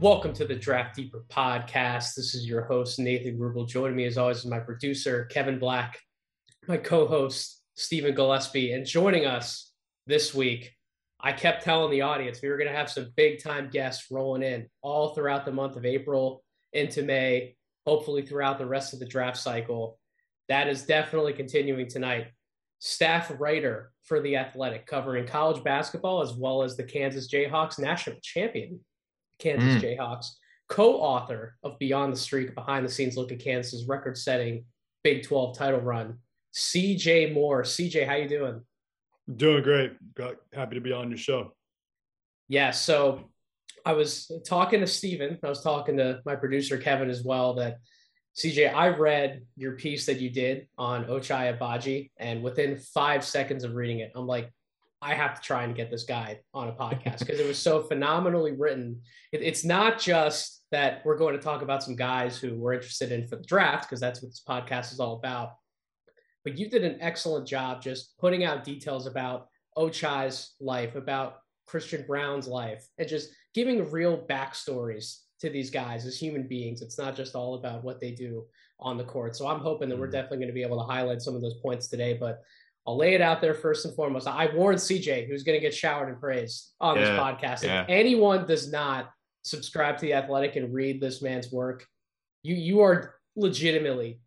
Welcome to the Draft Deeper podcast. This is your host, Nathan Rubel. Joining me, as always, is my producer, Kevin Black, my co host, Stephen Gillespie. And joining us this week, I kept telling the audience we were going to have some big time guests rolling in all throughout the month of April into May, hopefully throughout the rest of the draft cycle. That is definitely continuing tonight. Staff writer for The Athletic, covering college basketball as well as the Kansas Jayhawks national champion Kansas mm. Jayhawks, co-author of Beyond the Streak, behind the scenes look at Kansas's record-setting Big 12 title run. CJ Moore, CJ, how you doing? Doing great. Got happy to be on your show. Yeah, so I was talking to Steven. I was talking to my producer Kevin as well. That CJ, I read your piece that you did on Ochai Agbaji, and within five seconds of reading it, I'm like, I have to try and get this guy on a podcast because it was so phenomenally written. It, it's not just that we're going to talk about some guys who we're interested in for the draft because that's what this podcast is all about. But you did an excellent job just putting out details about Ochai's life, about Christian Braun's life, and just giving real backstories to these guys as human beings. It's not just all about what they do on the court. So I'm hoping that we're mm-hmm. definitely going to be able to highlight some of those points today. But I'll lay it out there first and foremost. I warned CJ, who's going to get showered and praised on yeah, this podcast. Yeah. If anyone does not subscribe to the Athletic and read this man's work, you you are legitimately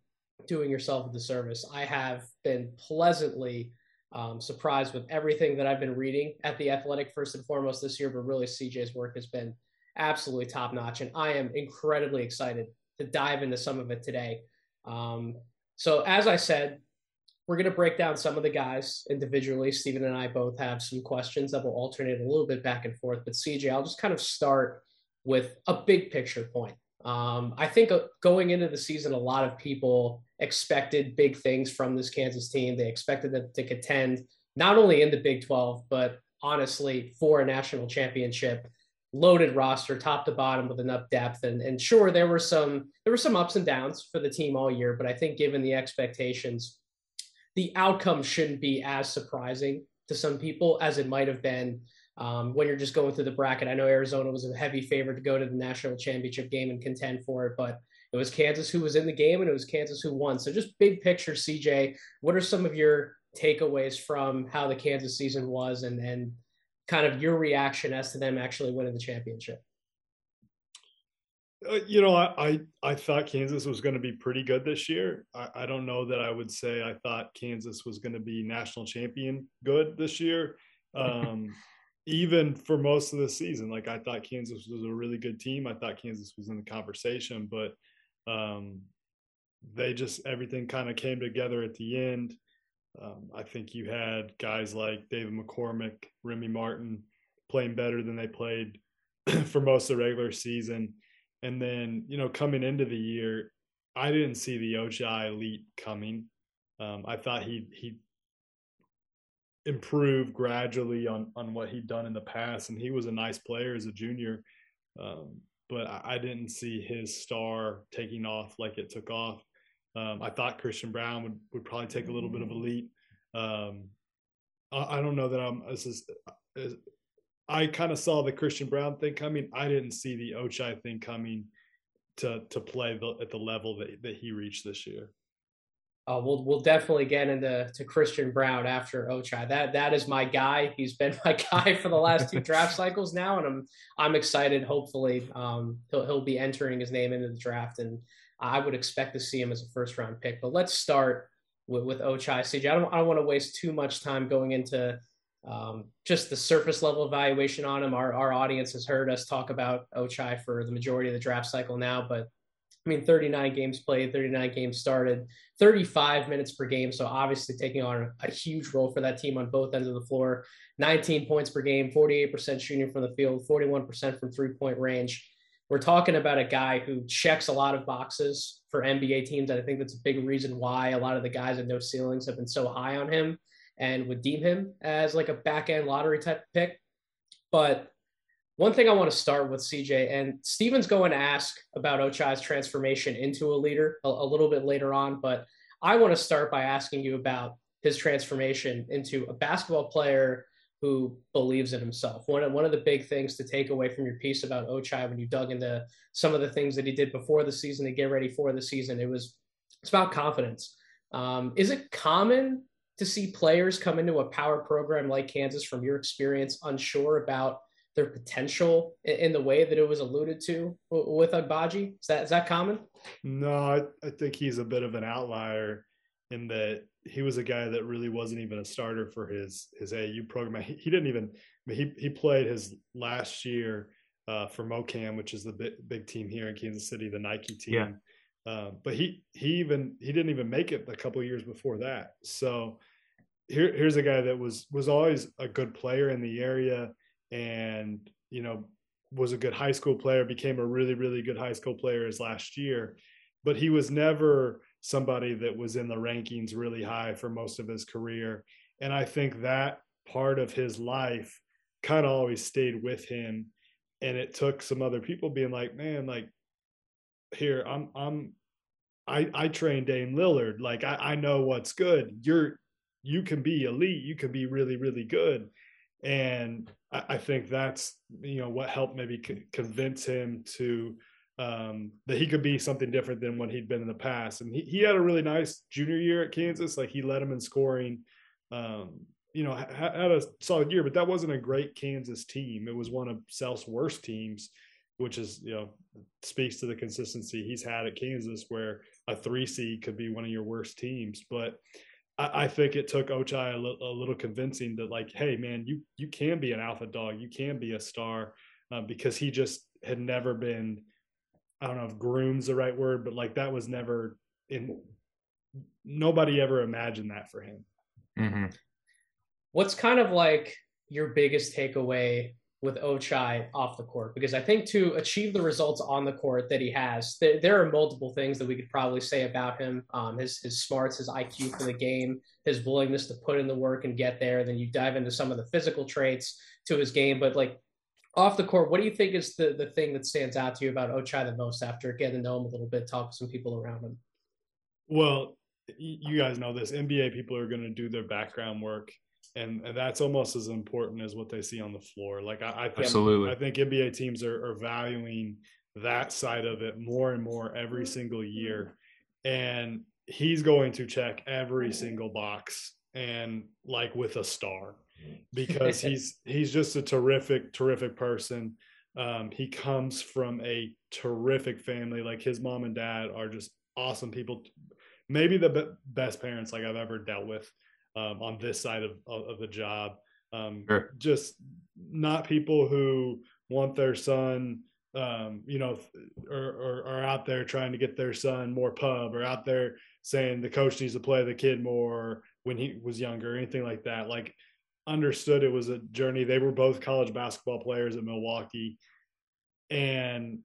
doing yourself a disservice. I have been pleasantly um, surprised with everything that I've been reading at the Athletic first and foremost this year, but really CJ's work has been absolutely top notch, and I am incredibly excited to dive into some of it today. Um, so, as I said, we're going to break down some of the guys individually. Stephen and I both have some questions that will alternate a little bit back and forth. But CJ, I'll just kind of start with a big picture point. Um, I think uh, going into the season, a lot of people expected big things from this Kansas team. They expected them to contend not only in the Big 12, but honestly for a national championship. Loaded roster, top to bottom, with enough depth, and and sure there were some there were some ups and downs for the team all year, but I think given the expectations the outcome shouldn't be as surprising to some people as it might have been um, when you're just going through the bracket. I know Arizona was a heavy favorite to go to the national championship game and contend for it, but it was Kansas who was in the game and it was Kansas who won. So just big picture, CJ, what are some of your takeaways from how the Kansas season was and and kind of your reaction as to them actually winning the championship? Uh, you know, I, I, thought Kansas was going to be pretty good this year. I, I don't know that I would say I thought Kansas was going to be national champion good this year. Um, even for most of the season, like I thought Kansas was a really good team. I thought Kansas was in the conversation, but um, they just everything kind of came together at the end. Um, I think you had guys like David McCormack, Remy Martin playing better than they played for most of the regular season. And then, you know, coming into the year, I didn't see the Ochai elite coming. Um, I thought he he improved gradually on on what he'd done in the past, and he was a nice player as a junior. Um, but I, I, didn't see his star taking off like it took off. Um, I thought Christian Braun would, would probably take a little bit of a leap. Um, I, I, don't know that I'm as, as, I kind of saw the Christian Braun thing coming. I didn't see the Ochai thing coming to to play the, at the level that, that he reached this year. Uh, we'll we'll definitely get into to Christian Braun after Ochai. That that is my guy. He's been my guy for the last two draft cycles now, and I'm I'm excited. Hopefully, um, he'll he'll be entering his name into the draft, and I would expect to see him as a first round pick. But let's start with with Ochai. CJ, I don't I don't want to waste too much time going into um, just the surface level evaluation on him. Our, our audience has heard us talk about Ochai for the majority of the draft cycle now, but I mean, 39 games played, 39 games started, 35 minutes per game. So obviously taking on a huge role for that team on both ends of the floor. 19 points per game, 48% shooting from the field, 41% from three point range. We're talking about a guy who checks a lot of boxes for NBA teams. And I think that's a big reason why a lot of the guys at no ceilings have been so high on him and would deem him as like a back end lottery type pick. But one thing I want to start with CJ and Steven's going to ask about Ochai's transformation into a leader a, a little bit later on, but I want to start by asking you about his transformation into a basketball player who believes in himself. One of, one of the big things to take away from your piece about Ochai when you dug into some of the things that he did before the season to get ready for the season, it was it's about confidence. Um, is it common to see players come into a power program like Kansas from your experience unsure about their potential in the way that it was alluded to with Agbaji? Is that is that common? No, I, I think he's a bit of an outlier in that he was a guy that really wasn't even a starter for his his AU program. He, he didn't even he he played his last year uh, for MoKan, which is the big, big team here in Kansas City, the Nike team. Yeah. Uh, but he he even he didn't even make it a couple years before that. So here here's a guy that was was always a good player in the area, and you know was a good high school player, became a really really good high school player his last year, but he was never somebody that was in the rankings really high for most of his career. And I think that part of his life kind of always stayed with him. And it took some other people being like, man, like, here, I'm, I'm, I, I train Dame Lillard. Like, I, I know what's good. You're, you can be elite. You can be really, really good. And I, I think that's, you know, what helped maybe convince him to, um, that he could be something different than what he'd been in the past. And he, he had a really nice junior year at Kansas. Like he led him in scoring, um, you know, ha- had a solid year, but that wasn't a great Kansas team. It was one of Self's worst teams, which is, you know, speaks to the consistency he's had at Kansas where a three seed could be one of your worst teams. But I, I think it took Ochai a little convincing that like, Hey man, you, you can be an alpha dog. You can be a star uh, because he just had never been, I don't know if groom's the right word, but like that was never in. Nobody ever imagined that for him. Mm-hmm. What's kind of like your biggest takeaway with Ochai off the court? Because I think to achieve the results on the court that he has, there, there are multiple things that we could probably say about him. Um, his his smarts, his IQ for the game, his willingness to put in the work and get there. Then you dive into some of the physical traits to his game, but like off the court, what do you think is the, the thing that stands out to you about Ochai the most after getting to know him a little bit, talk to some people around him? Well, you guys know this. NBA people are going to do their background work, and, and, that's almost as important as what they see on the floor. Like I, I think, Absolutely. I think NBA teams are, are valuing that side of it more and more every single year, and he's going to check every single box and like with a star because he's he's just a terrific terrific person. Um, he comes from a terrific family. Like his mom and dad are just awesome people. Maybe the be- best parents like i've ever dealt with um, on this side of, of, the job um, sure. just not people who want their son um, you know, or, or, are out there trying to get their son more pub, or out there saying the coach needs to play the kid more when he was younger, or anything like that. Like understood it was a journey. They were both college basketball players at Milwaukee and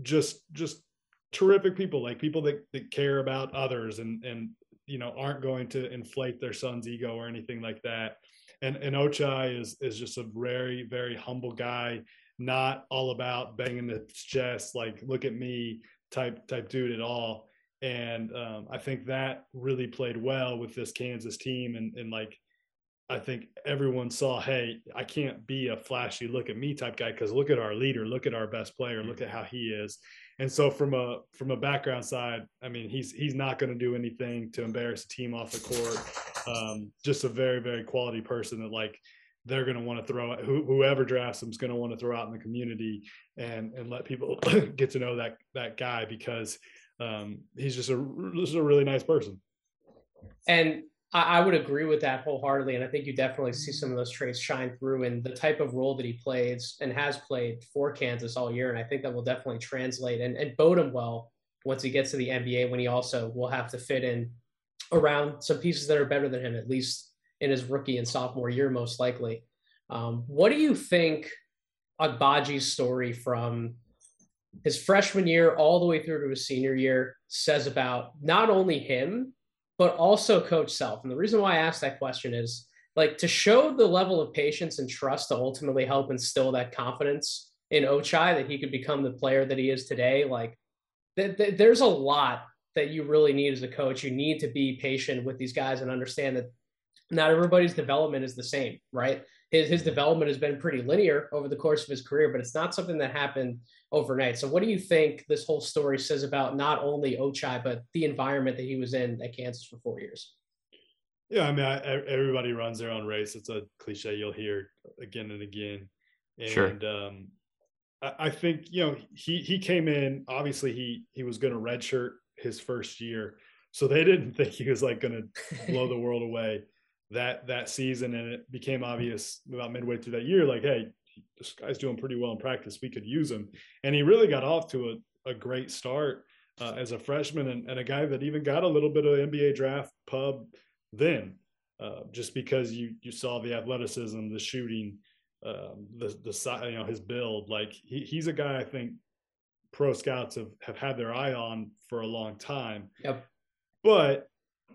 just just terrific people, like people that, that care about others and and you know aren't going to inflate their son's ego or anything like that. And and Ochai is is just a very, very humble guy, not all about banging the chest, like look at me type type dude at all. And um, I think that really played well with this Kansas team and and like I think everyone saw, hey, I can't be a flashy look at me type guy because look at our leader, look at our best player, look at how he is. And so from a from a background side, I mean, he's he's not going to do anything to embarrass the team off the court. Um, just a very very quality person that like they're going to want to throw who, whoever drafts him is going to want to throw out in the community and and let people get to know that that guy because um, he's just a just a really nice person. And I, would agree with that wholeheartedly, and I think you definitely see some of those traits shine through in the type of role that he plays and has played for Kansas all year, and I think that will definitely translate and, and bode him well once he gets to the NBA. When he also will have to fit in around some pieces that are better than him, at least in his rookie and sophomore year, most likely. Um, what do you think Agbaji's story from his freshman year all the way through to his senior year says about not only him but also coach self. And the reason why I asked that question is like to show the level of patience and trust to ultimately help instill that confidence in Ochai that he could become the player that he is today. Like th- th- there's a lot that you really need as a coach. You need to be patient with these guys and understand that not everybody's development is the same, right? His, his development has been pretty linear over the course of his career, but it's not something that happened overnight. So, what do you think this whole story says about not only Ochai, but the environment that he was in at Kansas for four years? Yeah, I mean, I, everybody runs their own race. It's a cliche you'll hear again and again. And sure. um, I, I think you know he he came in. Obviously, he he was going to redshirt his first year, so they didn't think he was like going to blow the world away that that season. And it became obvious about midway through that year, like, hey, this guy's doing pretty well in practice. We could use him, and he really got off to a, a great start uh, as a freshman and, and, a guy that even got a little bit of NBA draft pub then, uh, just because you you saw the athleticism, the shooting, um, the the you know his build. Like he, he's a guy I think pro scouts have have had their eye on for a long time. Yep. But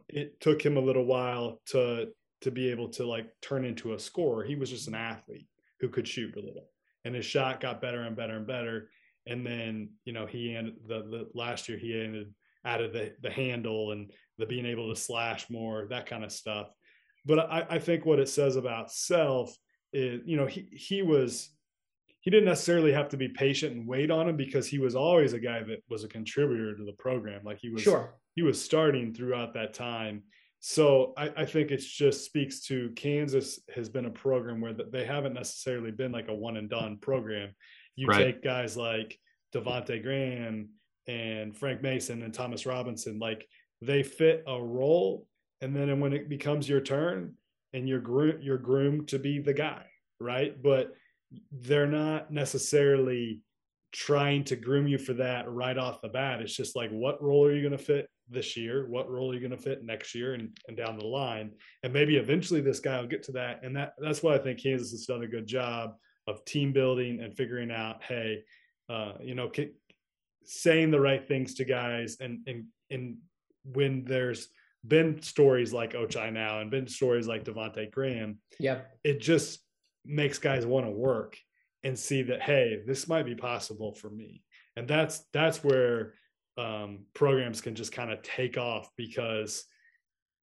it took him a little while to to be able to like turn into a scorer. He was just an athlete who could shoot a little, and his shot got better and better and better. And then you know he ended the, the last year he ended added the the handle and the being able to slash more that kind of stuff. But I, I think what it says about self is you know he he was he didn't necessarily have to be patient and wait on him because he was always a guy that was a contributor to the program. Like he was sure. he was starting throughout that time so I, I think it just speaks to Kansas has been a program where they haven't necessarily been like a one and done program. You right. take guys like Devonte Graham and Frank Mason and Thomas Robinson, like they fit a role, and then when it becomes your turn, and you're gro- you're groomed to be the guy, right? But they're not necessarily trying to groom you for that right off the bat. It's just like, what role are you going to fit this year? What role are you going to fit next year and, and down the line? And maybe eventually this guy will get to that. And that that's why I think Kansas has done a good job of team building and figuring out, hey, uh, you know, saying the right things to guys and and and when there's been stories like Ochai now and been stories like Devonte Graham, yep, it just makes guys want to work and see that hey, this might be possible for me. And that's that's where um, programs can just kind of take off because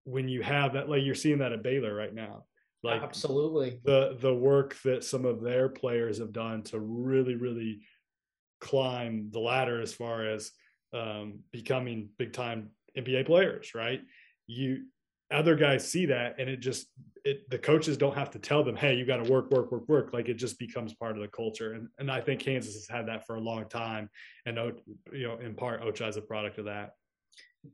when you have that, like you're seeing that at Baylor right now, like absolutely the the work that some of their players have done to really really climb the ladder as far as um, becoming big time NBA players, right? You other guys see that and it just it the coaches don't have to tell them hey you got to work work work work. Like it just becomes part of the culture. And and i think kansas has had that for a long time and oh, you know in part Ochai is a product of that.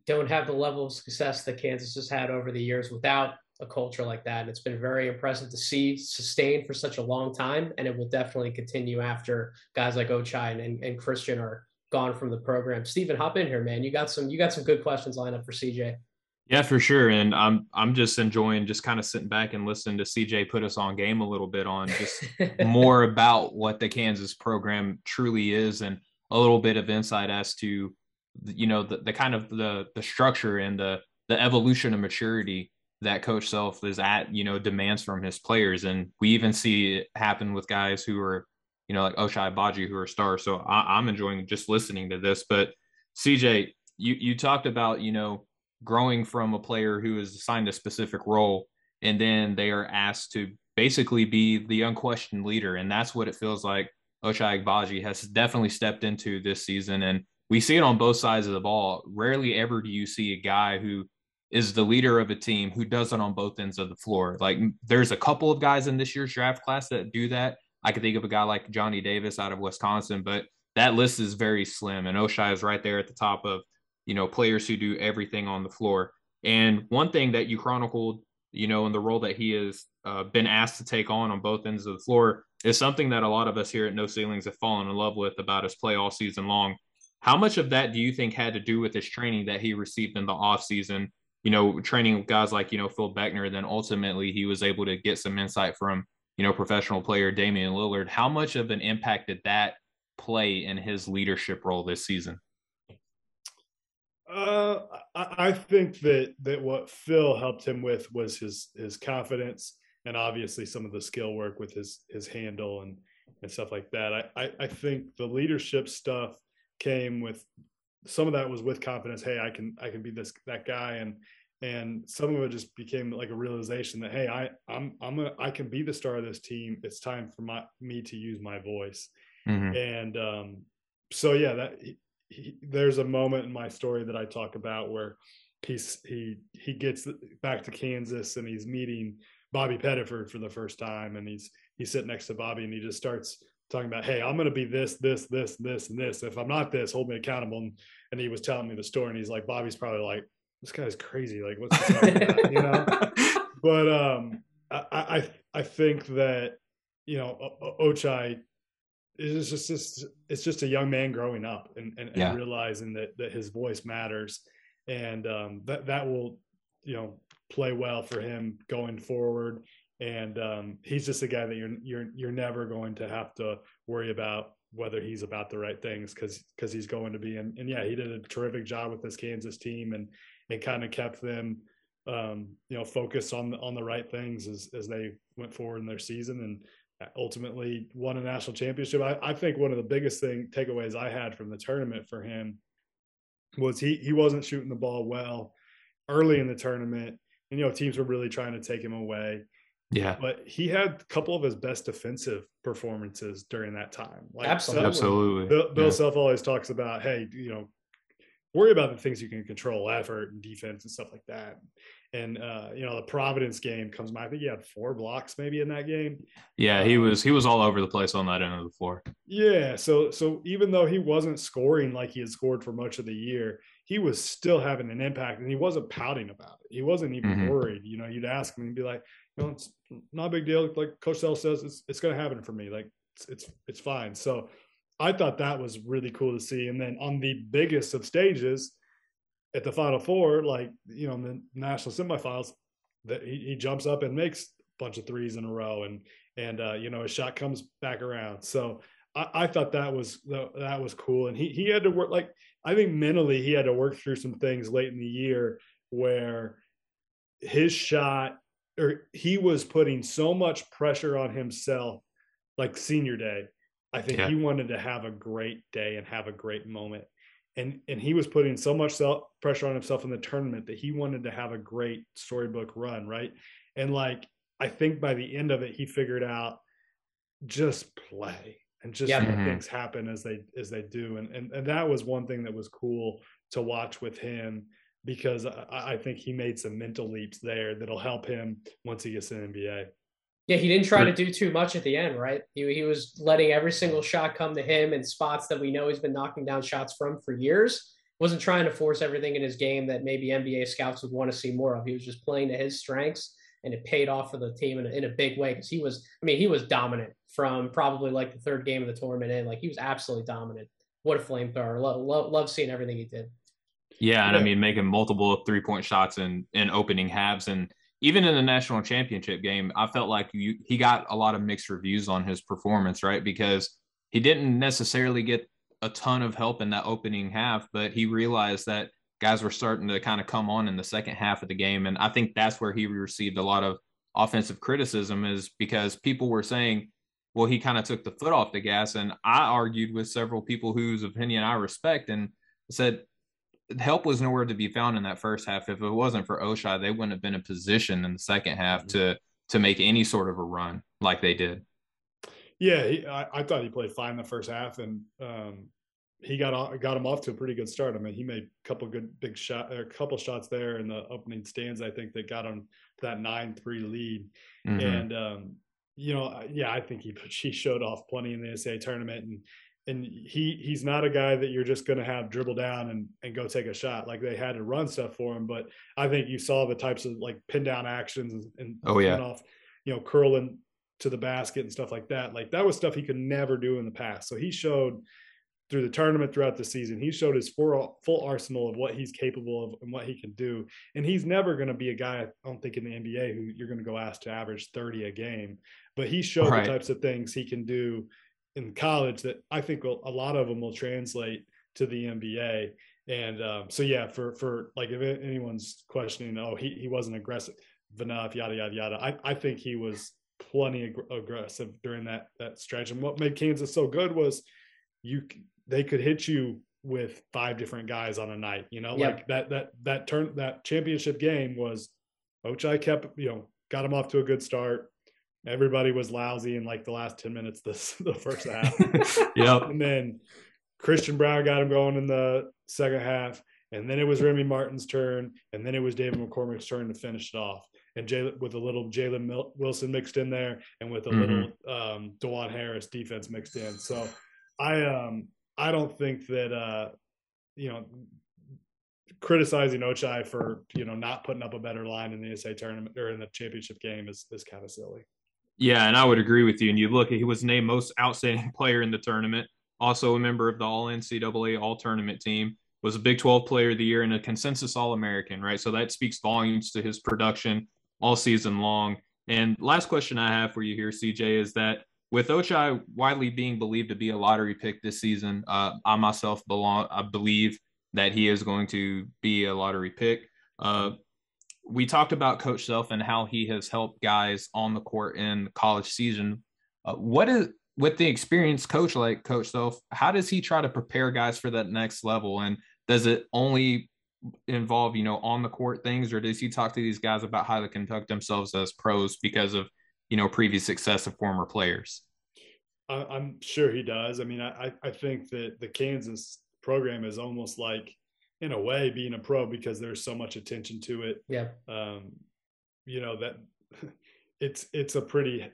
Don't have the level of success that kansas has had over the years without a culture like that. And it's been very impressive to see sustained for such a long time and it will definitely continue after guys like Ochai and, and, and christian are gone from the program. Stephen hop in here man. You got some you got some good questions lined up for cj yeah, for sure. And I'm I'm just enjoying just kind of sitting back and listening to CJ put us on game a little bit on just more about what the Kansas program truly is and a little bit of insight as to you know the, the kind of the the structure and the the evolution of maturity that coach self is at you know demands from his players and we even see it happen with guys who are you know like Ochai Agbaji who are stars so I, i'm enjoying just listening to this but cj you you talked about you know growing from a player who is assigned a specific role and then they are asked to basically be the unquestioned leader. And that's what it feels like Ochai Agbaji has definitely stepped into this season. And we see it on both sides of the ball. Rarely ever do you see a guy who is the leader of a team who does it on both ends of the floor. Like there's a couple of guys in this year's draft class that do that. I could think of a guy like Johnny Davis out of Wisconsin, but that list is very slim. And Ochai is right there at the top of you know, players who do everything on the floor. And one thing that you chronicled, you know, in the role that he has uh, been asked to take on on both ends of the floor is something that a lot of us here at No Ceilings have fallen in love with about his play all season long. How much of that do you think had to do with his training that he received in the off season? You know, training with guys like you know Phil Beckner, then ultimately he was able to get some insight from you know professional player Damian Lillard. How much of an impact did that play in his leadership role this season? Uh, I think that that what Phil helped him with was his his confidence and obviously some of the skill work with his his handle and and stuff like that. I I, I think the leadership stuff came with some of that was with confidence. Hey, I can I can be this that guy and and some of it just became like a realization that hey i i'm i'm a i can be the star of this team it's time for my me to use my voice mm-hmm. and um so yeah that he, he, there's a moment in my story that i talk about where he's he he gets back to kansas and he's meeting bobby pettiford for the first time and he's he's sitting next to bobby and he just starts talking about hey i'm going to be this this this this and this if i'm not this hold me accountable and, and he was telling me the story and he's like bobby's probably like this guy's crazy. Like, what's this about? you know? But um, I, I I think that you know Ochai is just, just it's just a young man growing up and, and, yeah. and realizing that that his voice matters, and um, that that will you know play well for him going forward. And um, he's just a guy that you're you're you're never going to have to worry about whether he's about the right things because because he's going to be and, and yeah he did a terrific job with this Kansas team and and kind of kept them um, you know focused on on the right things as as they went forward in their season and ultimately won a national championship. I, I think one of the biggest thing takeaways I had from the tournament for him was he he wasn't shooting the ball well early in the tournament. And, you know, teams were really trying to take him away. Yeah. But he had a couple of his best defensive performances during that time. Like absolutely. absolutely. Bill, Bill yeah. Self always talks about, hey, you know, worry about the things you can control, effort and defense and stuff like that. And uh, you know, the Providence game comes by. I think he had four blocks maybe in that game. Yeah, he um, was he was all over the place on that end of the floor. Yeah, so so even though he wasn't scoring like he had scored for much of the year, he was still having an impact, and he wasn't pouting about it. He wasn't even mm-hmm. worried. You know, you'd ask him and be like, "You know, it's not a big deal. Like Coach Self says, it's it's going to happen for me. Like it's it's it's fine." So I thought that was really cool to see. And then on the biggest of stages, at the Final Four, like you know, in the national semifinals, that he, he jumps up and makes a bunch of threes in a row, and and uh, you know his shot comes back around. So I, I thought that was that was cool, and he he had to work like I think mentally he had to work through some things late in the year where his shot or he was putting so much pressure on himself, like senior day I think yeah. he wanted to have a great day and have a great moment. And and he was putting so much self pressure on himself in the tournament that he wanted to have a great storybook run, right? And like I think by the end of it, he figured out just play and just yeah. let mm-hmm. things happen as they as they do. And, and and that was one thing that was cool to watch with him because I, I think he made some mental leaps there that'll help him once he gets to the NBA. Yeah, he didn't try to do too much at the end, right? He, he was letting every single shot come to him in spots that we know he's been knocking down shots from for years. Wasn't trying to force everything in his game that maybe NBA scouts would want to see more of. He was just playing to his strengths, and it paid off for the team in a, in a big way because he was, I mean, he was dominant from probably like the third game of the tournament in. Like he was absolutely dominant. What a flamethrower! Love, love, love seeing everything he did. Yeah, and yeah. I mean, making multiple three point shots in in opening halves and even in the national championship game, I felt like you, he got a lot of mixed reviews on his performance, right? Because he didn't necessarily get a ton of help in that opening half, but he realized that guys were starting to kind of come on in the second half of the game. And I think that's where he received a lot of offensive criticism, is because people were saying, well, he kind of took the foot off the gas. And I argued with several people whose opinion I respect and said, help was nowhere to be found in that first half. If it wasn't for Ochai, they wouldn't have been in position in the second half mm-hmm. to to make any sort of a run like they did. Yeah, he, I, I, thought he played fine the first half, and um, he got got him off to a pretty good start. I mean, he made a couple good big shot, a couple shots there in the opening stands. I think that got him to that nine three lead, mm-hmm. and um, you know, yeah, I think he he showed off plenty in the NCAA tournament, and and he he's not a guy that you're just going to have dribble down and and go take a shot. Like they had to run stuff for him but i think you saw the types of like pin down actions and oh yeah. off you know curling to the basket and stuff like that. Like that was stuff he could never do in the past. So he showed through the tournament throughout the season he showed his full, full arsenal of what he's capable of and what he can do. And he's never going to be a guy i don't think in the nba who you're going to go ask to average 30 a game but he showed right. the types of things he can do in college that I think a lot of them will translate to the NBA. And um, so, yeah, for for like if anyone's questioning, oh, he he wasn't aggressive enough, yada yada yada. I I think he was plenty ag- aggressive during that that stretch. And what made Kansas so good was you they could hit you with five different guys on a night. You know, Yep. like that that that turn that championship game was Ochai kept you know got him off to a good start. Everybody was lousy in like the last ten minutes this the first half, yep. and then Christian Braun got him going in the second half, and then it was Remy Martin's turn, and then it was David McCormack's turn to finish it off. And Jay, with a little Jalen Mil- Wilson mixed in there, and with a Mhm. little um, Dajuan Harris defense mixed in. So I um I don't think that uh you know criticizing Ochai for you know not putting up a better line in the NCAA tournament or in the championship game is is kind of silly. Yeah, and I would agree with you. And you look, he was named most outstanding player in the tournament. Also a member of the All NCAA All Tournament team. Was a Big 12 Player of the Year and a consensus All American. Right, so that speaks volumes to his production all season long. And last question I have for you here, CJ, is that with Ochai widely being believed to be a lottery pick this season, uh, I myself belong. I believe that he is going to be a lottery pick. Uh, we talked about Coach Self and how he has helped guys on the court in college season. Uh, what is with the experienced coach like Coach Self? How does he try to prepare guys for that next level? And does it only involve you know on the court things, or does he talk to these guys about how to conduct themselves as pros because of you know previous success of former players? I, I'm sure he does. I mean, I I think that the Kansas program is almost like in a way being a pro because there's so much attention to it. Yeah. Um, you know that it's it's a pretty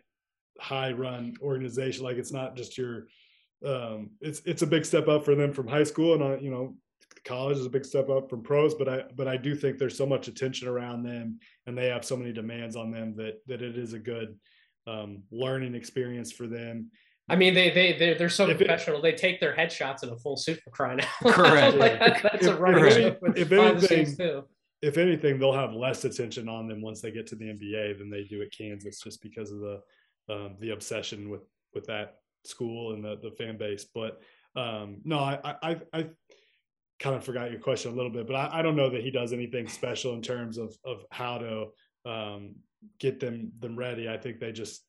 high run organization. Like it's not just your um, it's it's a big step up for them from high school and uh, you know college is a big step up from pros but i but i do think there's so much attention around them and they have so many demands on them that that it is a good um, learning experience for them I mean, they they they're, they're so If it- professional. they take their headshots in a full suit for crying out. Correct. like, that- that's a If- running if joke any- if behind the scenes, anything- if anything, they'll have less attention on them once they get to the NBA than they do at Kansas, just because of the um, the obsession with with that school and the the fan base. But um, no, I I, I kind of forgot your question a little bit, but I, I don't know that he does anything special in terms of of how to um, get them them ready. I think they just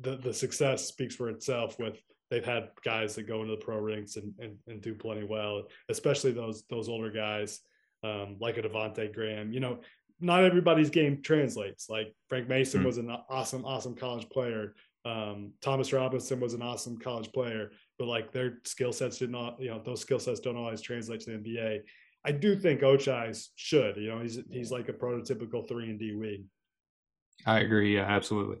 the the success speaks for itself with they've had guys that go into the pro ranks and, and, and do plenty well, especially those those older guys um, like a Devonte Graham. You know, not everybody's game translates. Like Frank Mason Mm. was an awesome, awesome college player. Um, Thomas Robinson was an awesome college player, but like their skill sets did not, you know, those skill sets don't always translate to the NBA. I do think Ochai's should. You know, he's he's like a prototypical three and D wing. I agree. Yeah, absolutely.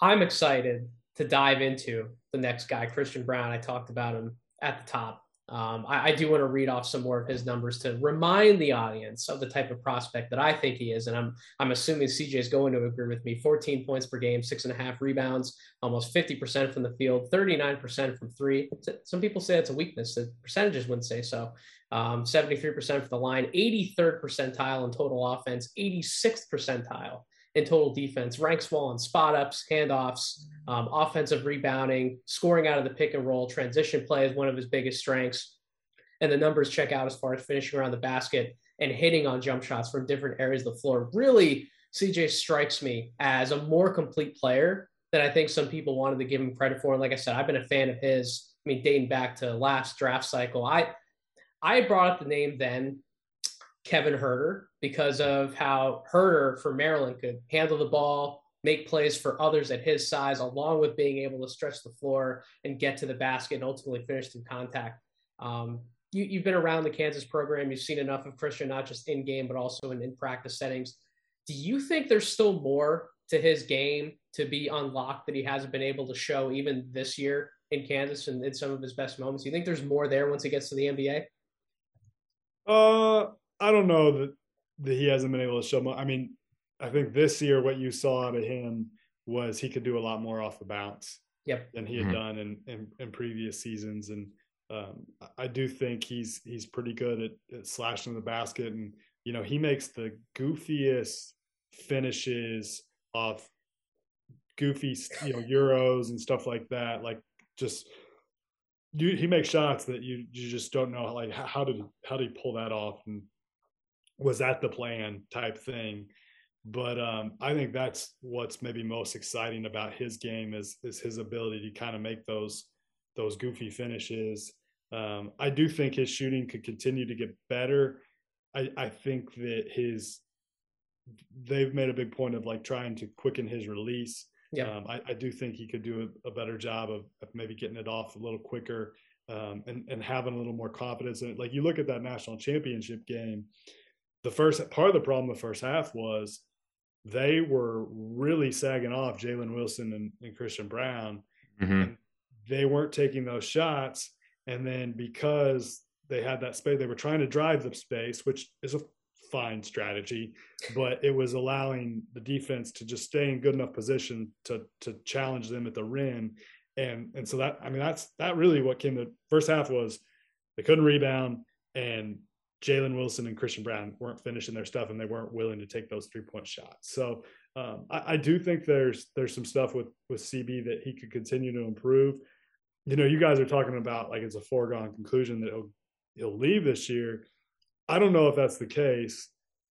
I'm excited to dive into the next guy, Christian Braun. I talked about him at the top. Um, I, I do want to read off some more of his numbers to remind the audience of the type of prospect that I think he is, and I'm I'm assuming CJ is going to agree with me. 14 points per game, six and a half rebounds, almost 50% from the field, 39% from three. Some people say it's a weakness. The percentages wouldn't say so. Um, 73% for the line, 83rd percentile in total offense, 86th percentile in total defense, ranks well in spot ups, handoffs, um, offensive rebounding, scoring out of the pick and roll, transition play is one of his biggest strengths. And the numbers check out as far as finishing around the basket and hitting on jump shots from different areas of the floor. Really, CJ strikes me as a more complete player than I think some people wanted to give him credit for. And like I said, I've been a fan of his. I mean, dating back to last draft cycle, I I brought up the name then Kevin Huerter because of how Huerter for Maryland could handle the ball, make plays for others at his size, along with being able to stretch the floor and get to the basket and ultimately finish through contact. Um, you, you've been around the Kansas program. You've seen enough of Christian, not just in game, but also in, in practice settings. Do you think there's still more to his game to be unlocked that he hasn't been able to show even this year in Kansas and in some of his best moments? Do you think there's more there once he gets to the NBA? Uh, I don't know that that he hasn't been able to show. Mo- I mean, I think this year what you saw out of him was he could do a lot more off the bounce Yep. than he had Mhm. done in, in in previous seasons, and um, I- I do think he's he's pretty good at, at slashing the basket, and you know he makes the goofiest finishes off goofy you know euros and stuff like that, like just you, he makes shots that you you just don't know like how, how did how did he pull that off and was that the plan type thing but um, I think that's what's maybe most exciting about his game is is his ability to kind of make those those goofy finishes Um, I do think his shooting could continue to get better. I, I think that his they've made a big point of like trying to quicken his release. Yeah. Um, I, I, do think he could do a, a better job of, of, maybe getting it off a little quicker um, and, and having a little more confidence in it. Like you look at that national championship game, the first part of the problem the first half was they were really sagging off Jalen Wilson and, and Christian Braun. Mm-hmm. And they weren't taking those shots. And then because they had that space, they were trying to drive the space, which is a fine strategy, but it was allowing the defense to just stay in good enough position to to challenge them at the rim. And and so that I mean that's that really what came the first half was they couldn't rebound and Jalen Wilson and Christian Braun weren't finishing their stuff and they weren't willing to take those three point shots. So um, I, I, do think there's there's some stuff with with CB that he could continue to improve. You know, you guys are talking about like it's a foregone conclusion that he'll he'll leave this year. I don't know if that's the case.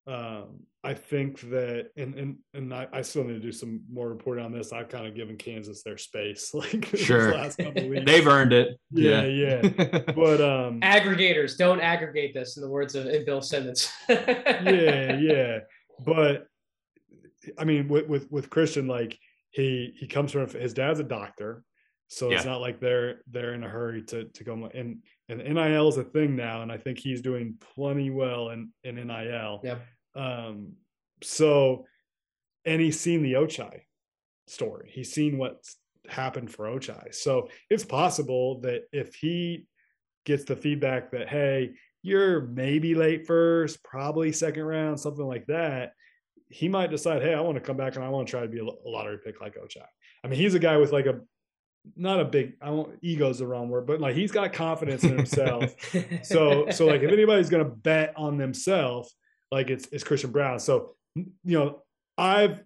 Um, I think that, and and and I, I, still need to do some more reporting on this. I've kind of given Kansas their space, like sure, last couple weeks. they've earned it. Yeah, yeah. yeah. but um, aggregators don't aggregate this, in the words of Bill Simmons. yeah, yeah. But I mean, with with with Christian, like he he comes from his dad's a doctor, so yeah. it's not like they're they're in a hurry to to go and and NIL is a thing now, and I think he's doing plenty well in in NIL. Yeah. Um, so, and he's seen the Ochai story. He's seen what's happened for Ochai. So it's possible that if he gets the feedback that, hey, you're maybe late first, probably second round, something like that, he might decide, hey, I want to come back and I want to try to be a lottery pick like Ochai. I mean, he's a guy with like a not a big I won't ego's the wrong word, but like he's got confidence in himself. so so like if anybody's gonna bet on themselves, like it's it's Christian Braun. So you know, I've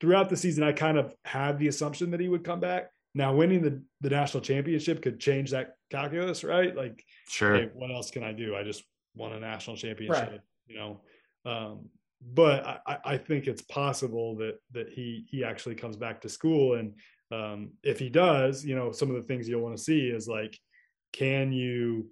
throughout the season I kind of had the assumption that he would come back. Now winning the the national championship could change that calculus, right? Like sure. Hey, what else can I do? I just won a national championship, right. you know. Um, but I, I think it's possible that that he he actually comes back to school and um, if he does, you know, some of the things you'll want to see is like, can you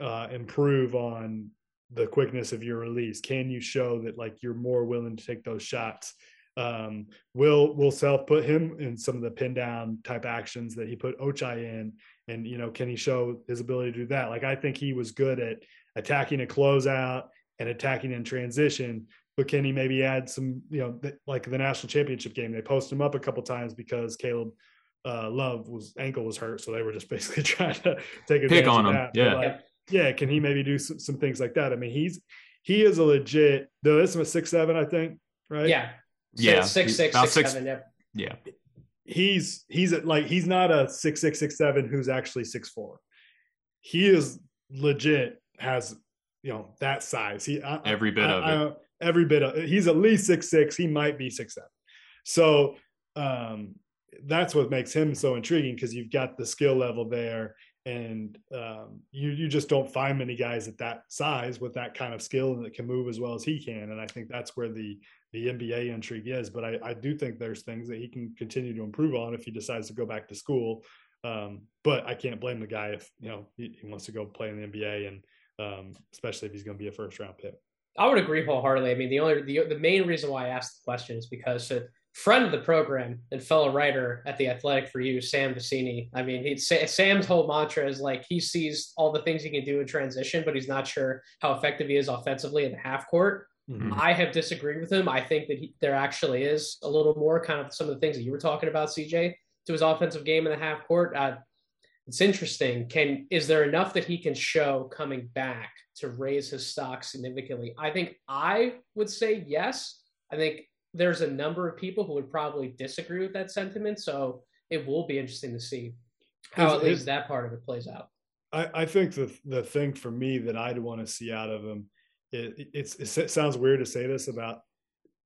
uh, improve on the quickness of your release? Can you show that like you're more willing to take those shots? Um, will will Self put him in some of the pin down type actions that he put Ochai in? And you know, can he show his ability to do that? Like I think he was good at attacking a closeout and attacking in transition. But can he maybe add some, you know, like the national championship game? They post him up a couple times because Caleb uh, Love was ankle was hurt, so they were just basically trying to take advantage pick on him. Yeah, like, yeah. Can he maybe do some, some, things like that? I mean, he's he is a legit. Though this was six seven, I think. Right. Yeah. Yeah. Six six six, six seven. Yeah. Yeah. He's he's at, like he's not a six six six seven who's actually six four. He is legit has you know that size. He I, every bit I, of I, it. every bit of he's at least six six. He might be six seven. So um that's what makes him so intriguing because you've got the skill level there and um, you you just don't find many guys at that size with that kind of skill and that can move as well as he can. And I think that's where the the NBA intrigue is. But I, I do think there's things that he can continue to improve on if he decides to go back to school. Um, but I can't blame the guy if you know he, he wants to go play in the NBA and um, especially if he's going to be a first round pick. I would agree wholeheartedly. I mean, the only the, the main reason why I asked the question is because friend of the program and fellow writer at the Athletic for You, Sam Vecenie. I mean, he Sam's whole mantra is like he sees all the things he can do in transition, but he's not sure how effective he is offensively in the half court. Mm-hmm. I have disagreed with him. I think that he, there actually is a little more kind of some of the things that you were talking about, CJ, to his offensive game in the half court. Uh, it's interesting. Can is there enough that he can show coming back to raise his stock significantly? I think I would say yes. I think there's a number of people who would probably disagree with that sentiment. So it will be interesting to see how at least that part of it plays out. I, I think the the thing for me that I'd want to see out of him, it, it's it sounds weird to say this about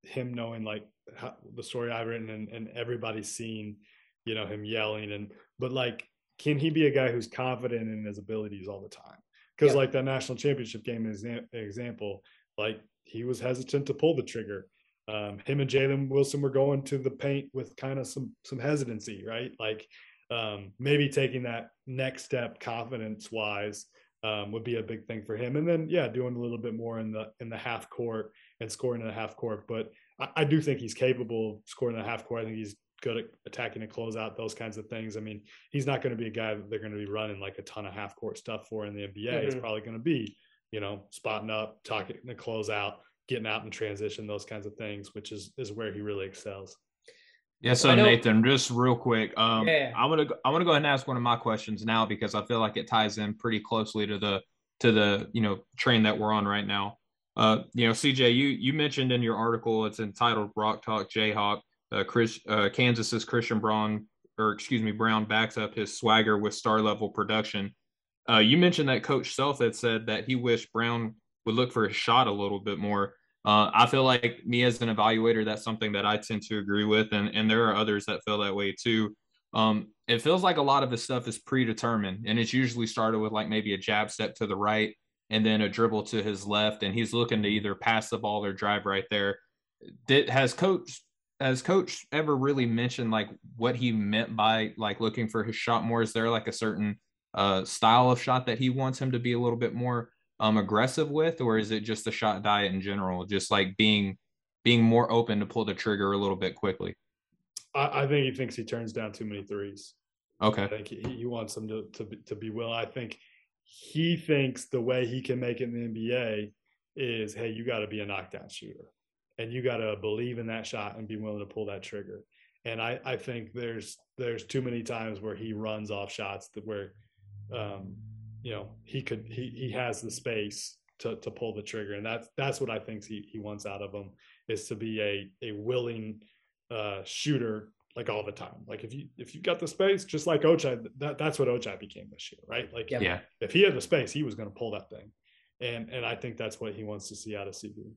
him knowing like how, the story I've written and, and everybody's seen, you know, him yelling and but like, can he be a guy who's confident in his abilities all the time? Because yep. like that national championship game is an example, like he was hesitant to pull the trigger um, him and Jalen Wilson were going to the paint with kind of some some hesitancy, right? Like um, maybe taking that next step confidence wise um, would be a big thing for him. And then yeah, doing a little bit more in the in the half court and scoring in the half court. But I, I do think he's capable of scoring in the half court. I think he's good at attacking a closeout, those kinds of things. I mean, he's not going to be a guy that they're going to be running like a ton of half court stuff for in the NBA. Mm-hmm. It's probably going to be, you know, spotting up, talking the closeout, getting out in transition, those kinds of things, which is is where he really excels. Yeah, so Nathan, just real quick, um, yeah. I'm gonna I'm gonna go ahead and ask one of my questions now because I feel like it ties in pretty closely to the to the you know train that we're on right now. Uh, you know, CJ, you you mentioned in your article it's entitled "Rock Talk Jayhawk." Uh, Chris, uh, Kansas's Christian Braun, or excuse me, Brown backs up his swagger with star level production. Uh, you mentioned that Coach Self had said that he wished Braun would look for his shot a little bit more. Uh, I feel like me as an evaluator, that's something that I tend to agree with, and and there are others that feel that way too. Um, it feels like a lot of his stuff is predetermined, and it's usually started with like maybe a jab step to the right and then a dribble to his left, and he's looking to either pass the ball or drive right there. Did has coach has coach ever really mentioned like what he meant by like looking for his shot more? Is there like a certain uh, style of shot that he wants him to be a little bit more um, aggressive with, or is it just the shot diet in general, just like being being more open to pull the trigger a little bit quickly? I, I think he thinks he turns down too many threes. Okay. I think he, he wants them to, to, to be will. I think he thinks the way he can make it in the NBA is, hey, you got to be a knockdown shooter and you got to believe in that shot and be willing to pull that trigger. And I, I think there's there's too many times where he runs off shots that where um, you know he could he he has the space to to pull the trigger. And that's that's what i think he, he wants out of him is to be a a willing uh shooter like all the time. Like if you if you got the space just like ochai that that's what ochai became this year right? Like yeah. If he had the space he was going to pull that thing. And and i think that's what he wants to see out of cb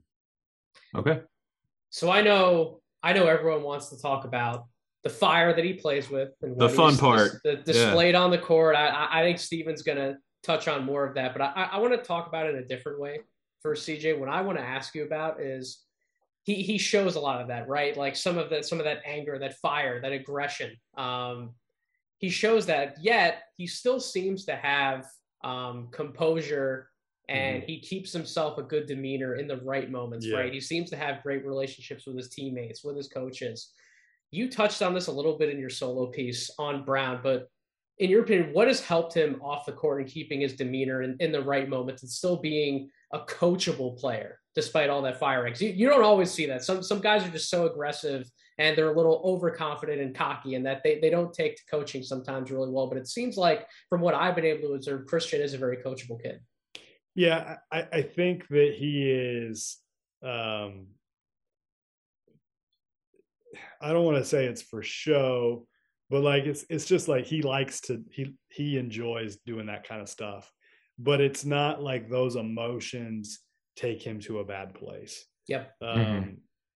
okay. So i know i know everyone wants to talk about the fire that he plays with and the fun part. the, displayed yeah. on the court. I i think steven's gonna touch on more of that, but I, I want to talk about it in a different way for CJ. What I want to ask you about is he he shows a lot of that, right? Like some of that some of that anger, that fire, that aggression. Um, he shows that, yet he still seems to have um, composure and mm-hmm. he keeps himself a good demeanor in the right moments, yeah. right? He seems to have great relationships with his teammates, with his coaches. You touched on this a little bit in your solo piece on Braun, but in your opinion, what has helped him off the court and keeping his demeanor in, in the right moments and still being a coachable player despite all that fire You, you don't always see that. Some some guys are just so aggressive and they're a little overconfident and cocky and that they, they don't take to coaching sometimes really well. But it seems like from what I've been able to observe, Christian is a very coachable kid. Yeah, I, I think that he is um I don't want to say it's for show, but like it's it's just like he likes to he he enjoys doing that kind of stuff but it's not like those emotions take him to a bad place yep um mm-hmm.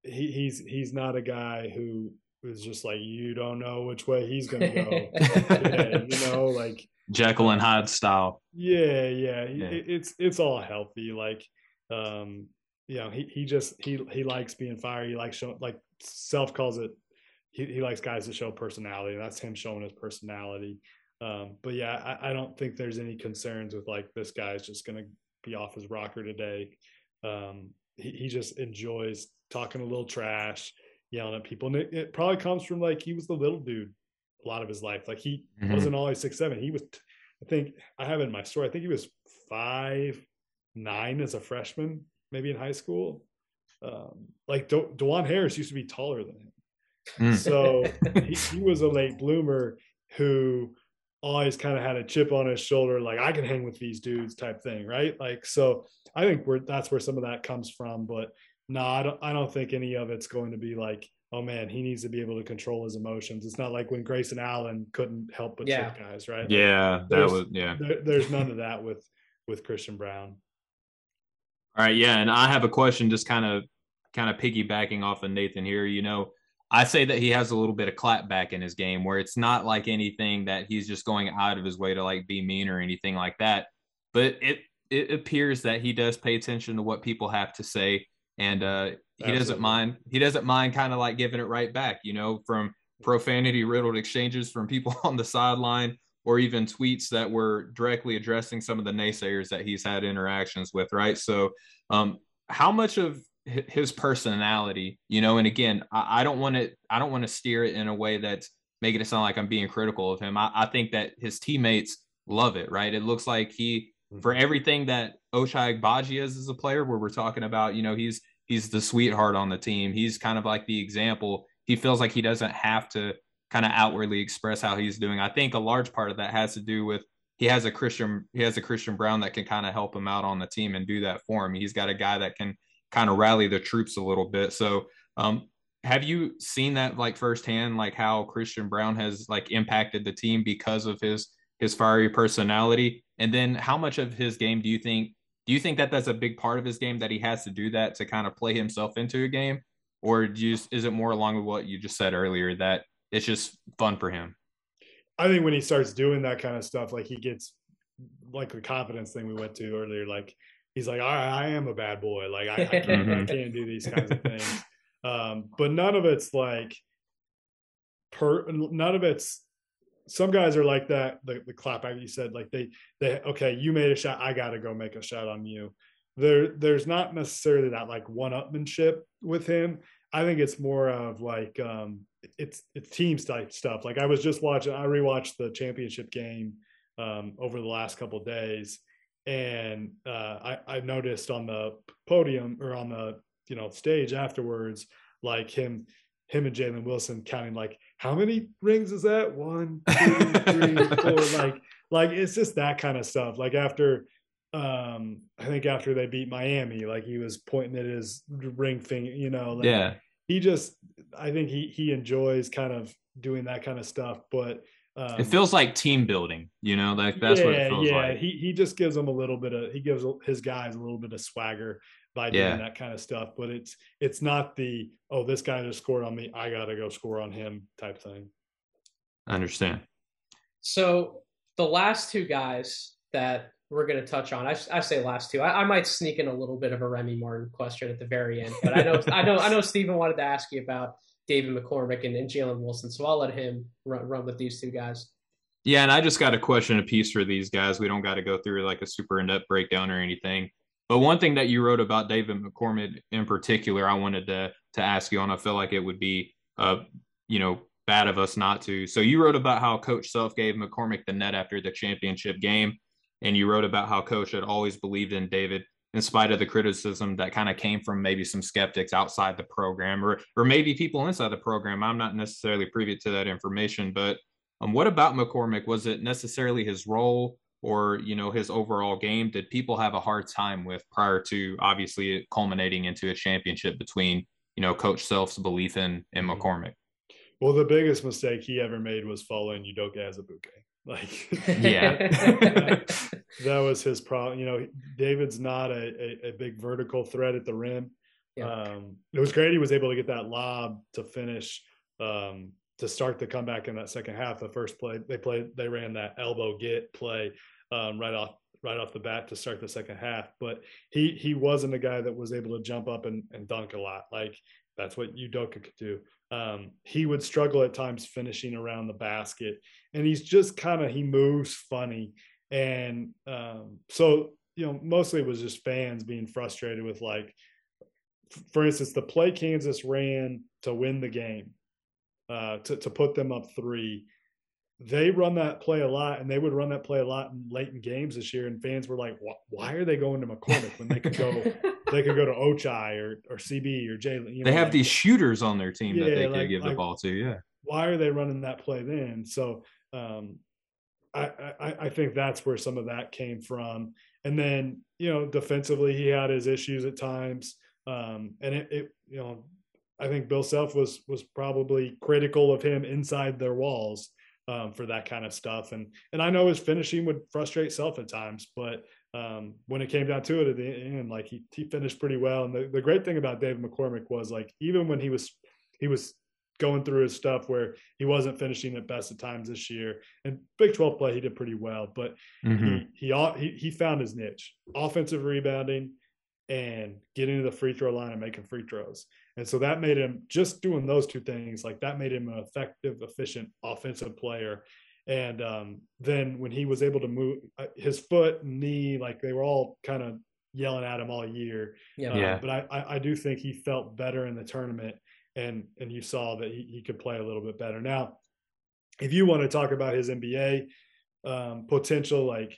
he, he's he's not a guy who is just like you don't know which way he's gonna go yeah, you know like jekyll and hyde style yeah yeah, yeah. It, it's it's all healthy like um you know he he just he he likes being fiery he likes showing like self calls it he, he likes guys to show personality. That's him showing his personality. Um, but yeah, I, I, don't think there's any concerns with like this guy's just going to be off his rocker today. Um, he, he just enjoys talking a little trash, yelling at people. And it, it, probably comes from like he was the little dude a lot of his life. Like he mm-hmm. wasn't always six seven. He was, I think I have in my story. I think he was five nine as a freshman, maybe in high school. Um, like De- Dajuan Harris used to be taller than him. Mm. So he, he was a late bloomer who always kind of had a chip on his shoulder, like I can hang with these dudes type thing, right? Like, so I think we're that's where some of that comes from. But no, I don't I don't think any of it's going to be like, oh man, he needs to be able to control his emotions. It's not like when Grayson Allen couldn't help but yeah. guys, right? Yeah, that was yeah. There, there's none of that with with Christian Braun. All right, yeah, and I have a question, just kind of kind of piggybacking off of Nathan here. You know, I say that he has a little bit of clapback in his game where it's not like anything that he's just going out of his way to like be mean or anything like that. But it it appears that he does pay attention to what people have to say and uh he Absolutely. doesn't mind he doesn't mind kind of like giving it right back, you know, from profanity riddled exchanges from people on the sideline or even tweets that were directly addressing some of the naysayers that he's had interactions with, right? So, um, how much of his personality, you know, and again, I, I don't want to, I don't want to steer it in a way that's making it sound like I'm being critical of him. I, I think that his teammates love it, right? It looks like he, for mm-hmm. everything that Ochai Agbaji is as a player, where we're talking about, you know, he's he's the sweetheart on the team. He's kind of like the example. He feels like he doesn't have to kind of outwardly express how he's doing. I think a large part of that has to do with he has a Christian he has a Christian Braun that can kind of help him out on the team and do that for him. He's got a guy that can kind of rally the troops a little bit. So um, have you seen that like firsthand, like how Christian Braun has like impacted the team because of his his fiery personality? And then how much of his game do you think do you think that that's a big part of his game that he has to do that to kind of play himself into a game? Or do you, is it more along with what you just said earlier that it's just fun for him? I think when he starts doing that kind of stuff, like he gets like the confidence thing we went to earlier, like he's like, all right, I am a bad boy. Like I, I, can't, I mm-hmm. can't, do these kinds of things. Um, but none of it's like per none of it's some guys are like that. The, the clap back you said, like they they okay, you made a shot, I gotta go make a shot on you. There there's not necessarily that like one upmanship with him. I think it's more of like um it's it's team type stuff. Like I was just watching, I rewatched the championship game um over the last couple days, and uh, I, I noticed on the podium or on the you know stage afterwards, like him him and Jalen Wilson counting like how many rings is that? One, two, three, four. Like, like it's just that kind of stuff. Like after, um, I think after they beat Miami, like he was pointing at his ring finger. You know, like yeah. He just, I think he he enjoys kind of doing that kind of stuff. But um, it feels like team building. You know, like that's yeah, what it feels yeah. like. He he just gives them a little bit of he gives his guys a little bit of swagger by doing yeah. that kind of stuff. But it's it's not the oh this guy just scored on me, I gotta go score on him type thing. I understand. So the last two guys that we're going to touch on, I, I say last two. I, I, might sneak in a little bit of a Remy Martin question at the very end, but I know I know I know Stephen wanted to ask you about David McCormack and, and Jalen Wilson, so I'll let him run, run with these two guys. Yeah, and I just got a question a piece for these guys. We don't got to go through like a super in depth breakdown or anything. But one thing that you wrote about David McCormack in particular, I wanted to to ask you on. I feel like it would be, uh, you know, bad of us not to. So you wrote about how Coach Self gave McCormack the net after the championship game, and you wrote about how Coach had always believed in David in spite of the criticism that kind of came from maybe some skeptics outside the program or or maybe people inside the program. I'm not necessarily privy to that information, but um, what about McCormack? Was it necessarily his role? or you know his overall game did people have a hard time with prior to obviously culminating into a championship between you know coach self's belief in in mm-hmm. well the biggest mistake he ever made was following udoka azubuike like yeah that, that, was his problem you know david's not a, a, a big vertical threat at the rim yeah. um, it was great he was able to get that lob to finish um, to start the comeback in that second half. The first play they played, they ran that elbow get play um, right off right off the bat to start the second half. But he he wasn't a guy that was able to jump up and, and dunk a lot. Like that's what Udoka could do. Um, he would struggle at times finishing around the basket, and he's just kind of he moves funny, and um, so you know mostly it was just fans being frustrated with like, for instance, the play Kansas ran to win the game uh, to to put them up three. They run that play a lot, and they would run that play a lot in late in games this year. And fans were like, "Why are they going to McCormack when they could go? they could go to Ochai or or CB or Jay." You know, they have like, these shooters on their team yeah, that they like, could give like, the ball to. Yeah. Why are they running that play then? So um, I, I, I think that's where some of that came from. And then you know defensively, he had his issues at times. Um, and it, it, you know I think Bill Self was was probably critical of him inside their walls um, for that kind of stuff. And and I know his finishing would frustrate Self at times, but um, when it came down to it at the end, like he he finished pretty well. And the, the great thing about David McCormack was like even when he was he was going through his stuff where he wasn't finishing at best at times this year. And Big 12 play, he did pretty well, but mm-hmm. he, he, he he found his niche: offensive rebounding, and getting to the free throw line and making free throws. And so that made him just doing those two things, like that made him an effective, efficient offensive player. And um, then when he was able to move uh, his foot, knee, like they were all kind of yelling at him all year. Yeah. Um, yeah. But I, I, I, do think he felt better in the tournament, and and you saw that he, he could play a little bit better. Now, if you want to talk about his NBA um, potential, like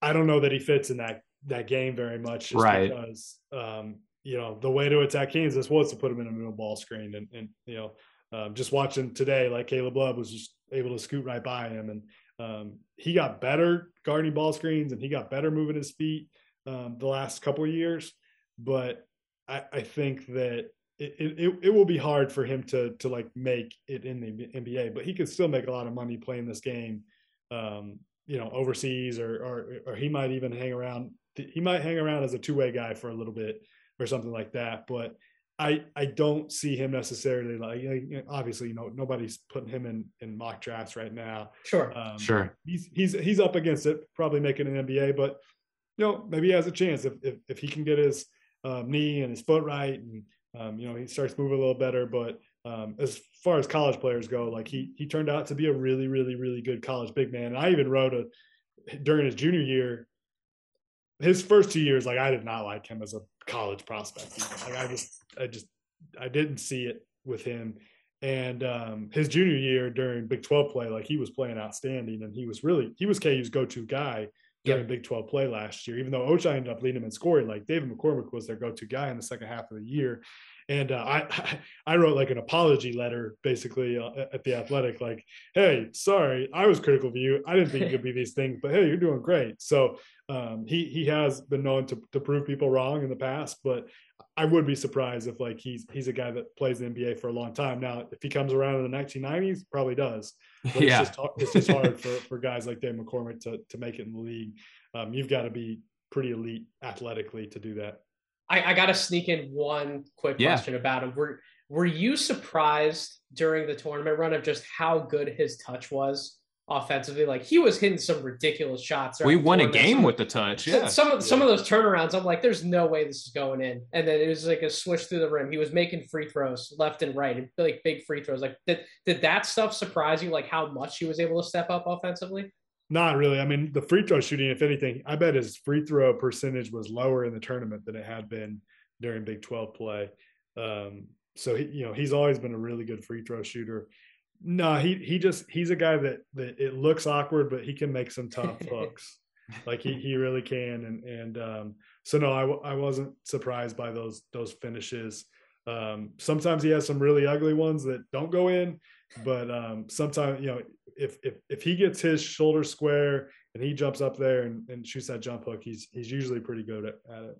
I don't know that he fits in that that game very much, right? Because um, you know the way to attack Kansas was to put him in a middle ball screen, and and you know um, just watching today, like Caleb Love was just able to scoot right by him, and um, he got better guarding ball screens, and he got better moving his feet um, the last couple of years. But I, I think that it, it, it will be hard for him to to like make it in the NBA, but he could still make a lot of money playing this game, um, you know, overseas, or, or or he might even hang around. He might hang around as a two way guy for a little bit or something like that. But I I don't see him necessarily like, like obviously you know nobody's putting him in in mock drafts right now. Sure, um, sure. He's he's he's up against it, probably making an NBA, but you know maybe he has a chance if if, if he can get his um, knee and his foot right, and um, you know he starts moving a little better. But um, as far as college players go, like he he turned out to be a really really really good college big man. And I even wrote a during his junior year his first two years, like I did not like him as a college prospect. Like I just, I just, I didn't see it with him. And um, his junior year during Big 12 play, like he was playing outstanding, and he was really he was KU's go-to guy during yep. Big 12 play last year. Even though Ochai ended up leading him in scoring, like David McCormack was their go-to guy in the second half of the year. And uh, I I wrote like an apology letter basically uh, at the Athletic, like, hey, sorry, I was critical of you. I didn't think you could be these things, but hey, you're doing great. So um, he he has been known to to prove people wrong in the past, but I would be surprised if like he's he's a guy that plays the NBA for a long time. Now, if he comes around in the 1990s, probably does. But yeah. it's, just, it's just hard for, for guys like Dave McCormack to to make it in the league. Um, you've got to be pretty elite athletically to do that. I, I got to sneak in one quick yeah. question about him. Were were you surprised during the tournament run of just how good his touch was? offensively. Like he was hitting some ridiculous shots. We won a game with the touch. Yeah. Some of some of those turnarounds, I'm like, there's no way this is going in. And then it was like a switch through the rim. He was making free throws left and right, like big free throws. Like did did that stuff surprise you? Like how much he was able to step up offensively? Not really. I mean, the free throw shooting, if anything, I bet his free throw percentage was lower in the tournament than it had been during Big 12 play. Um, so he, you know, he's always been a really good free throw shooter. No, he he just he's a guy that that it looks awkward, but he can make some tough hooks. like he he really can, and and um, so no, I I wasn't surprised by those those finishes. Um, sometimes he has some really ugly ones that don't go in, but um, sometimes you know if if if he gets his shoulder square and he jumps up there and, and shoots that jump hook, he's he's usually pretty good at, at it.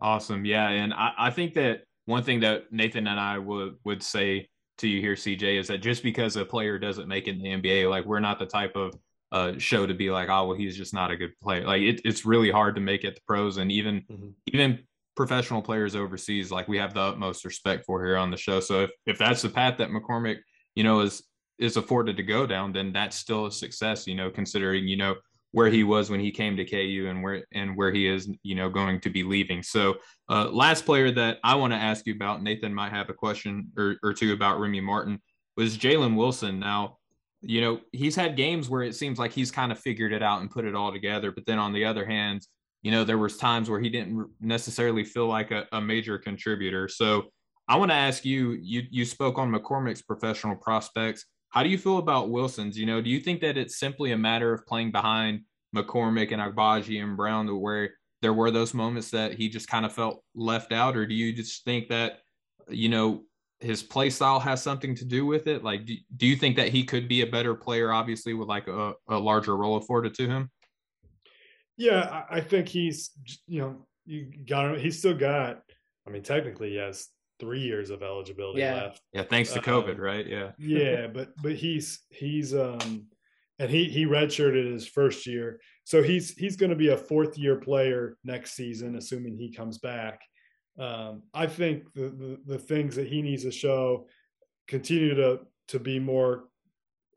Awesome, yeah, and I, I think that one thing that Nathan and I would would say to you here, CJ, is that just because a player doesn't make it in the NBA, like we're not the type of uh, show to be like, oh well, he's just not a good player. Like it, it's really hard to make it to pros, and even mm-hmm. even professional players overseas, like we have the utmost respect for here on the show. So if if that's the path that McCormack, you know, is is afforded to go down, then that's still a success. You know, considering you know where he was when he came to KU and where and where he is, you know, going to be leaving. So, uh, last player that I want to ask you about, Nathan might have a question or, or two about Remy Martin, was Jalen Wilson. Now, you know, he's had games where it seems like he's kind of figured it out and put it all together, but then on the other hand, you know, there was times where he didn't necessarily feel like a, a major contributor. So, I want to ask you, you you spoke on McCormack's professional prospects. How do you feel about Wilson's? You know, do you think that it's simply a matter of playing behind mccormick and Agbaji and Braun to where there were those moments that he just kind of felt left out, or do you just think that you know his play style has something to do with it? Like, do, do you think that he could be a better player, obviously, with like a, a larger role afforded to him? Yeah, I think he's you know you got him. he's still got. I mean, technically, he has three years of eligibility yeah. left. Yeah, thanks to COVID, um, right? Yeah. yeah, but but he's he's um and he he redshirted his first year, so he's he's going to be a fourth year player next season, assuming he comes back. Um, I think the, the, the things that he needs to show continue to to be more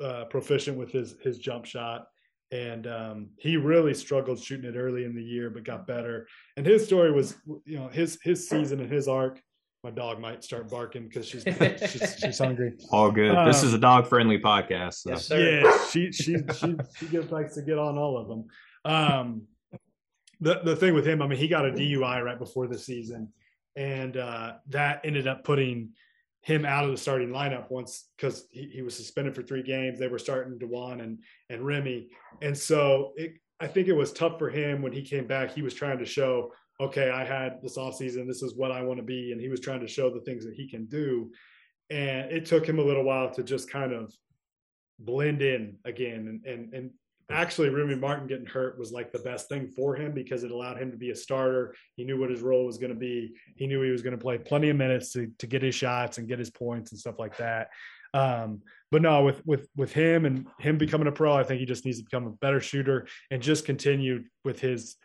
uh, proficient with his his jump shot and um, he really struggled shooting it early in the year, but got better. And his story was, you know, his his season and his arc. My dog might start barking because she's, she's, she's hungry. All good. Um, this is a dog friendly podcast. So. Yes, yeah, she she she she gets likes to get on all of them. Um, the the thing with him, I mean, he got a DUI right before the season, and uh, that ended up putting him out of the starting lineup once because he, he was suspended for three games. They were starting Dajuan and and Remy, and so it, I think it was tough for him when he came back. He was trying to show, okay, I had this offseason. This is what I want to be, and he was trying to show the things that he can do. And it took him a little while to just kind of blend in again and and and actually Remy Martin getting hurt was like the best thing for him because it allowed him to be a starter. He knew what his role was going to be. He knew he was going to play plenty of minutes to, to get his shots and get his points and stuff like that. Um, but no, with with with him and him becoming a pro, I think he just needs to become a better shooter and just continue with his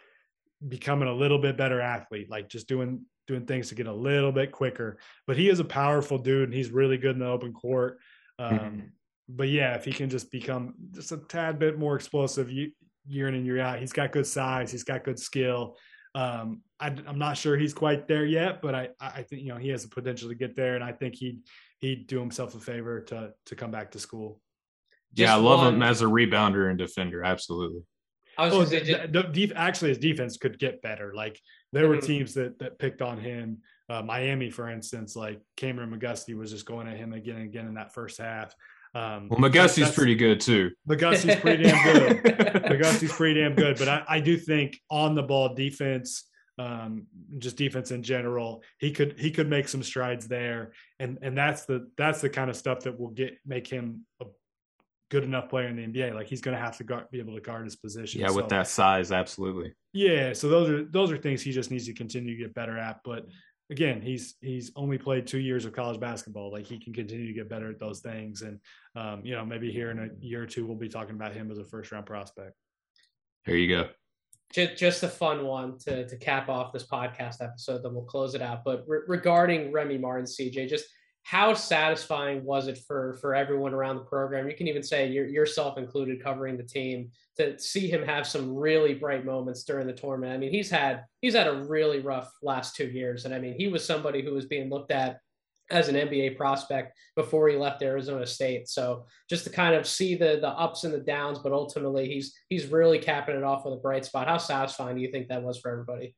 becoming a little bit better athlete, like just doing doing things to get a little bit quicker. But he is a powerful dude and he's really good in the open court. Um, mm-hmm but yeah, if he can just become just a tad bit more explosive year in and year out, he's got good size, he's got good skill. Um, I, am not sure he's quite there yet, but I, I think you know he has the potential to get there, and I think he he'd do himself a favor to to come back to school. Yeah, I love one, him as a rebounder and defender. Absolutely. I was oh, say, just, the, the, actually his defense could get better. Like there were mm-hmm. teams that that picked on him. Uh, Miami, for instance, like Kameron McGusty was just going at him again and again in that first half. Um, well, McGusty's pretty good too. McGusty's pretty damn good. McGusty's pretty damn good, but I, I do think on the ball defense, um, just defense in general, he could he could make some strides there, and and that's the that's the kind of stuff that will get make him a good enough player in the NBA. Like he's going to have to guard, be able to guard his position. Yeah, so, with that size, absolutely. Yeah, so those are those are things he just needs to continue to get better at. But again, he's he's only played two years of college basketball. Like he can continue to get better at those things, and um, you know maybe here in a year or two we'll be talking about him as a first round prospect. There you go. Just, just a fun one to to cap off this podcast episode. Then we'll close it out. But re- regarding Remy Martin, CJ, just how satisfying was it for for everyone around the program? You can even say yourself included, covering the team, to see him have some really bright moments during the tournament. I mean, he's had he's had a really rough last two years, and I mean, he was somebody who was being looked at as an NBA prospect before he left Arizona State. So just to kind of see the the ups and the downs, but ultimately he's he's really capping it off with a bright spot. How satisfying do you think that was for everybody?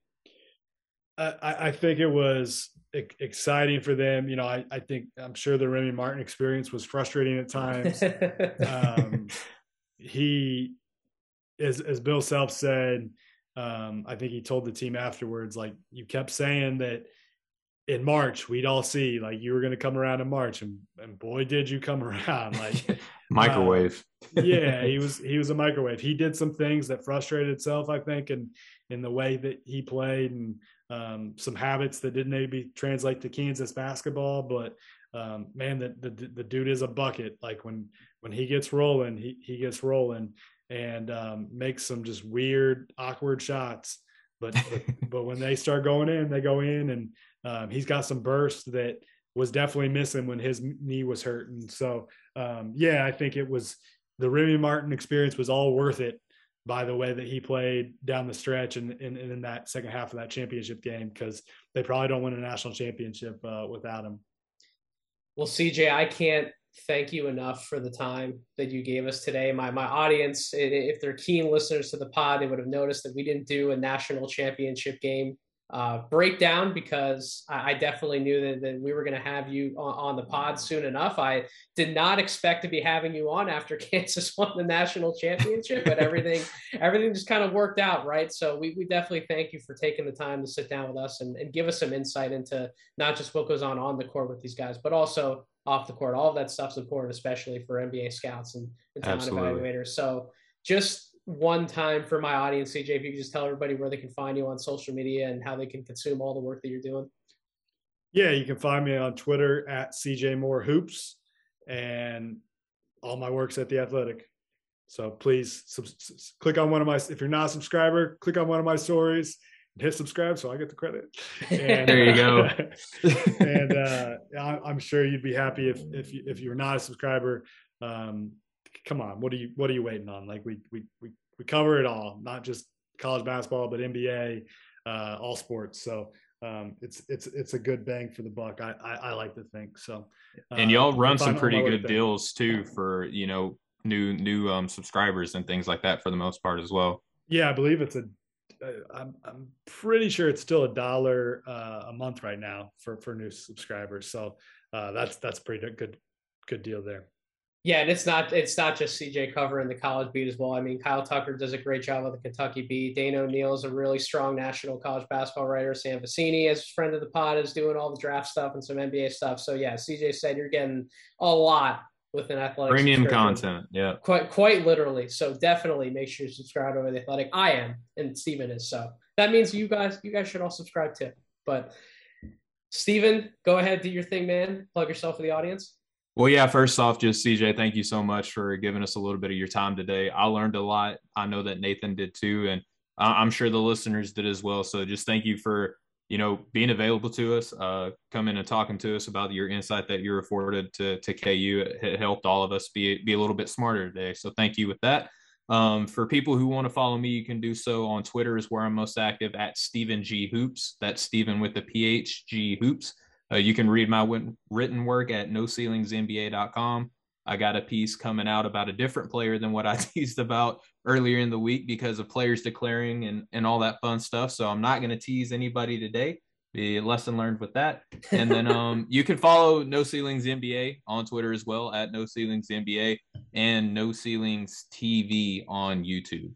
I, I think it was exciting for them. You know, I, I think I'm sure the Remy Martin experience was frustrating at times. um, he, as as Bill Self said, um, I think he told the team afterwards, like you kept saying that in March we'd all see like you were going to come around in March, and and boy did you come around! Like microwave. Uh, yeah, he was he was a microwave. He did some things that frustrated itself, I think, and in the way that he played and um, some habits that didn't maybe translate to Kansas basketball. But um, man, the, the, the dude is a bucket. Like when when he gets rolling, he he gets rolling and um, makes some just weird, awkward shots. But but, but when they start going in, they go in, and um, he's got some burst that was definitely missing when his knee was hurting. So um, yeah, I think it was the Remy Martin experience was all worth it by the way that he played down the stretch and in, that second half of that championship game because they probably don't win a national championship uh, without him. Well, CJ, I can't thank you enough for the time that you gave us today. My my audience, if they're keen listeners to the pod, they would have noticed that we didn't do a national championship game uh, breakdown because I, I, definitely knew that, that we were going to have you on, on, the pod soon enough. I did not expect to be having you on after Kansas won the national championship, but everything everything just kind of worked out, right? So we, we definitely thank you for taking the time to sit down with us and, and give us some insight into not just what goes on on the court with these guys, but also off the court. All of that stuff's important, especially for NBA scouts and, and talent evaluators. So just one time for my audience, CJ, if you could just tell everybody where they can find you on social media and how they can consume all the work that you're doing. Yeah, you can find me on Twitter at CJ Moore Hoops, and all my work's at the Athletic. So please sub- click on one of my. If you're not a subscriber, click on one of my stories and hit subscribe so I get the credit. And, there you go. and uh, I'm sure you'd be happy if if you, if you're not a subscriber. Um, come on, what are you what are you waiting on? Like we we we we cover it all, not just college basketball, but NBA, uh, all sports. So um, it's it's it's a good bang for the buck. I I, I like to think so. Uh, and y'all run some pretty good deals too for you know new new um, subscribers and things like that for the most part as well. Yeah, I believe it's a. Uh, I'm I'm pretty sure it's still a dollar uh, a month right now for for new subscribers. So uh, that's that's pretty good good deal there. Yeah, and it's not it's not just CJ covering the college beat as well. I mean, Kyle Tucker does a great job of the Kentucky beat. Dana O'Neill is a really strong national college basketball writer. Sam Vecenie, as friend of the pod, is doing all the draft stuff and some NBA stuff. So yeah, CJ said you're getting a lot with an athletic premium content. Yeah, quite quite literally. So definitely make sure you subscribe over the athletic. I am, and Steven is. So that means you guys you guys should all subscribe too. But Steven, go ahead, do your thing, man. Plug yourself for the audience. Well, yeah, first off, just CJ, thank you so much for giving us a little bit of your time today. I learned a lot. I know that Nathan did too, and I'm sure the listeners did as well. So just thank you for, you know, being available to us, uh, coming and talking to us about your insight that you're afforded to, to KU. It helped all of us be, be a little bit smarter today. So thank you with that. Um, for people who want to follow me, you can do so on Twitter is where I'm most active at Stephen G Hoops. That's Stephen with the PhG Hoops. Uh, you can read my written work at noceilingsnba.com. I got a piece coming out about a different player than what I teased about earlier in the week because of players declaring and, and all that fun stuff. So I'm not going to tease anybody today. Be lesson learned with that. And then um, you can follow No Ceilings NBA on Twitter as well at No Ceilings NBA and No Ceilings TV on YouTube.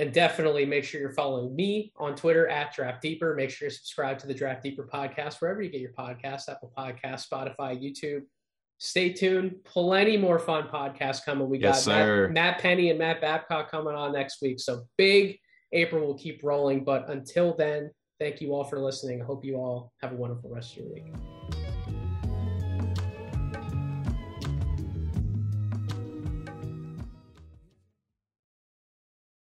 And definitely make sure you're following me on Twitter at Draft Deeper. Make sure you subscribe to the Draft Deeper podcast wherever you get your podcasts, Apple Podcasts, Spotify, YouTube. Stay tuned. Plenty more fun podcasts coming. We yes, got Matt, Matt, Penny and Matt Babcock coming on next week. So big April will keep rolling. But until then, thank you all for listening. I hope you all have a wonderful rest of your week.